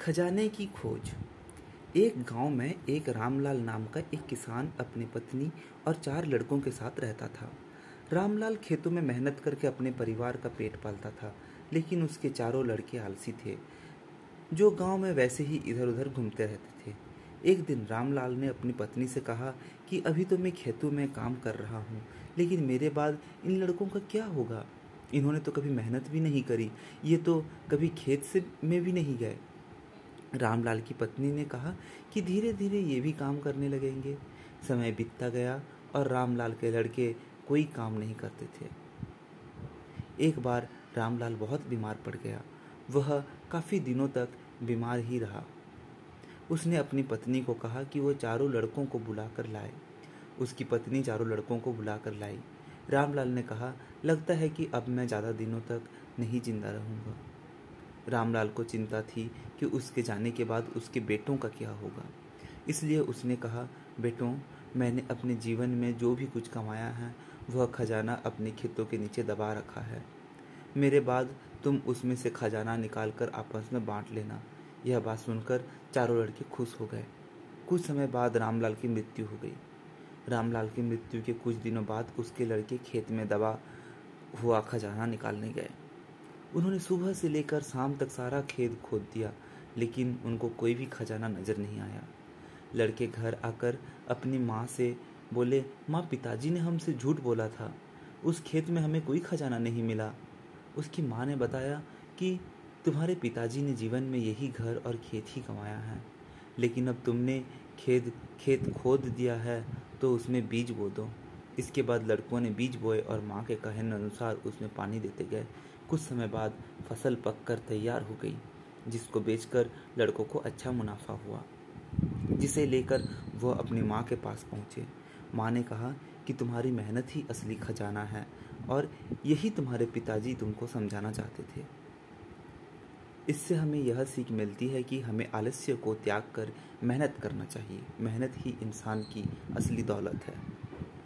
खजाने की खोज। एक गाँव में एक रामलाल नाम का एक किसान अपनी पत्नी और चार लड़कों के साथ रहता था। रामलाल खेतों में मेहनत करके अपने परिवार का पेट पालता था, लेकिन उसके चारों लड़के आलसी थे, जो गाँव में वैसे ही इधर उधर घूमते रहते थे। एक दिन रामलाल ने अपनी पत्नी से कहा कि, अभी तो मैं खेतों में काम कर रहा हूँ, लेकिन मेरे बाद इन लड़कों का क्या होगा? इन्होंने तो कभी मेहनत भी नहीं करी, ये तो कभी खेत से में भी नहीं गए। रामलाल की पत्नी ने कहा कि धीरे धीरे ये भी काम करने लगेंगे। समय बीतता गया और रामलाल के लड़के कोई काम नहीं करते थे। एक बार रामलाल बहुत बीमार पड़ गया। वह काफ़ी दिनों तक बीमार ही रहा। उसने अपनी पत्नी को कहा कि वो चारों लड़कों को बुलाकर लाए। उसकी पत्नी चारों लड़कों को बुलाकर लाई। रामलाल ने कहा, लगता है कि अब मैं ज़्यादा दिनों तक नहीं ज़िंदा रहूँगा। रामलाल को चिंता थी कि उसके जाने के बाद उसके बेटों का क्या होगा। इसलिए उसने कहा, बेटों, मैंने अपने जीवन में जो भी कुछ कमाया है, वह खजाना अपने खेतों के नीचे दबा रखा है। मेरे बाद तुम उसमें से खजाना निकाल कर आपस में बांट लेना। यह बात सुनकर चारों लड़के खुश हो गए। कुछ समय बाद रामलाल की मृत्यु हो गई। रामलाल की मृत्यु के कुछ दिनों बाद उसके लड़के खेत में दबा हुआ खजाना निकालने गए। उन्होंने सुबह से लेकर शाम तक सारा खेत खोद दिया, लेकिन उनको कोई भी खजाना नज़र नहीं आया। लड़के घर आकर अपनी माँ से बोले, माँ, पिताजी ने हमसे झूठ बोला था। उस खेत में हमें कोई खजाना नहीं मिला। उसकी माँ ने बताया कि तुम्हारे पिताजी ने जीवन में यही घर और खेत ही कमाया है। लेकिन अब तुमने खेत खेत खोद दिया है तो उसमें बीज बो दो। इसके बाद लड़कों ने बीज बोए और माँ के कहने अनुसार उसमें पानी देते गए। कुछ समय बाद फ़सल पककर तैयार हो गई, जिसको बेचकर लड़कों को अच्छा मुनाफा हुआ, जिसे लेकर वह अपनी माँ के पास पहुँचे। माँ ने कहा कि तुम्हारी मेहनत ही असली खजाना है और यही तुम्हारे पिताजी तुमको समझाना चाहते थे। इससे हमें यह सीख मिलती है कि हमें आलस्य को त्याग कर मेहनत करना चाहिए। मेहनत ही इंसान की असली दौलत है।